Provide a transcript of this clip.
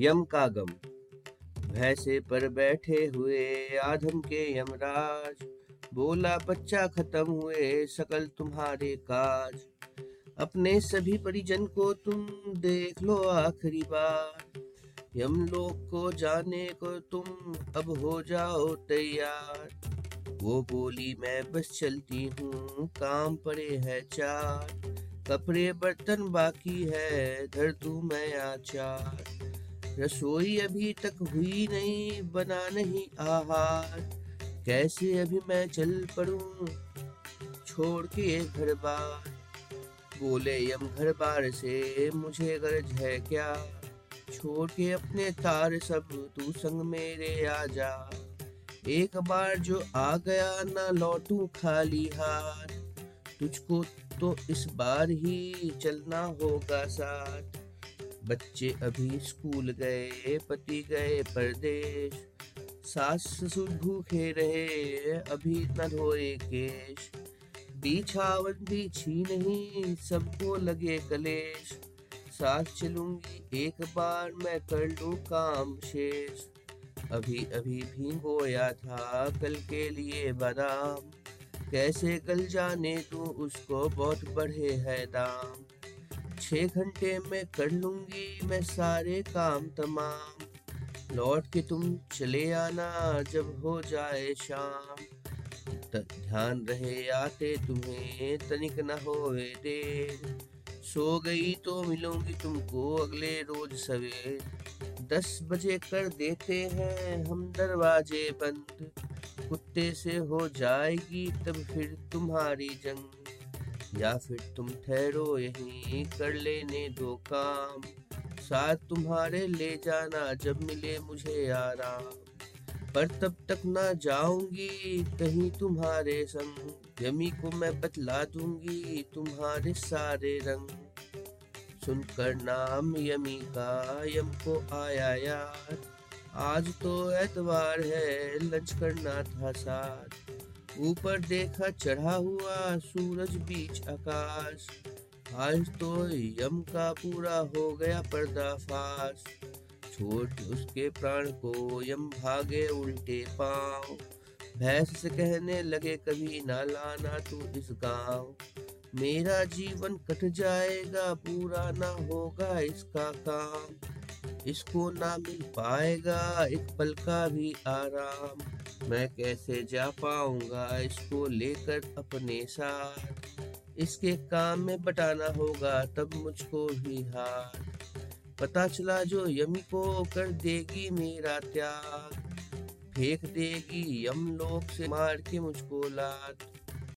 यम का गम भैंसे पर बैठे हुए आधम के यमराज, बोला, बच्चा खत्म हुए सकल तुम्हारे काज। अपने सभी परिजन को तुम देख लो आखिरी बार। यम लोग को जाने को तुम अब हो जाओ तैयार। वो बोली, मैं बस चलती हूँ, काम पड़े है चार। कपड़े बर्तन बाकी है, धर तू मैं आचार। रसोई अभी तक हुई नहीं, बना नहीं आहार। कैसे अभी मैं चल पड़ूं छोड़ के घर बार? बोले, यम घर बार से मुझे गरज है क्या? छोड़ के अपने तार सब तू संग मेरे आ जा। एक बार जो आ गया ना लौटू खाली हाथ तुझको तो इस बार ही चलना होगा साथ। बच्चे अभी स्कूल गए, पति गए परदेश। सास ससुर भूखे रहे, अभी न धोए केश। बिछावन बिछी नहीं, सबको लगे कलेश। साथ चलूँगी, एक बार मैं कर लू काम शेष। अभी अभी भी भिगोया था, कल के लिए बादाम। कैसे कल जाने तू उसको बहुत बढ़े है दाम। छह घंटे में कर लूँगी मैं सारे काम तमाम। लौट के तुम चले आना जब हो जाए शाम। ध्यान रहे आते तुम्हें, तनिक न होए देर। सो गई तो मिलूँगी तुमको अगले रोज सवेर। दस बजे कर देते हैं हम दरवाजे बंद। कुत्ते से हो जाएगी तब फिर तुम्हारी जंग। या फिर तुम ठहरो यहीं कर लेने दो काम। साथ तुम्हारे ले जाना जब मिले मुझे आराम। पर तब तक ना जाऊँगी कहीं तुम्हारे संग। यमी को मैं बतला दूँगी तुम्हारे सारे रंग। सुनकर नाम यमी का यम को आया यार। आज तो एतवार है, लंच करना था साथ। ऊपर देखा चढ़ा हुआ सूरज, बीच आकाश। आज तो यम का पूरा हो गया पर्दाफाश। छोट उसके प्राण को यम भागे उल्टे पाँव। भैंस से कहने लगे, कभी ना लाना तू इस गाँव। मेरा जीवन कट जाएगा, पूरा ना होगा इसका काम। इसको ना मिल पाएगा, एक पल का भी आराम। मैं कैसे जा पाऊँगा इसको लेकर अपने साथ? इसके काम में बटाना होगा, तब मुझको भी हार। पता चला जो यमी को कर देगी मेरा त्याग। फेंक देगी यम लोग से मार के मुझको लात।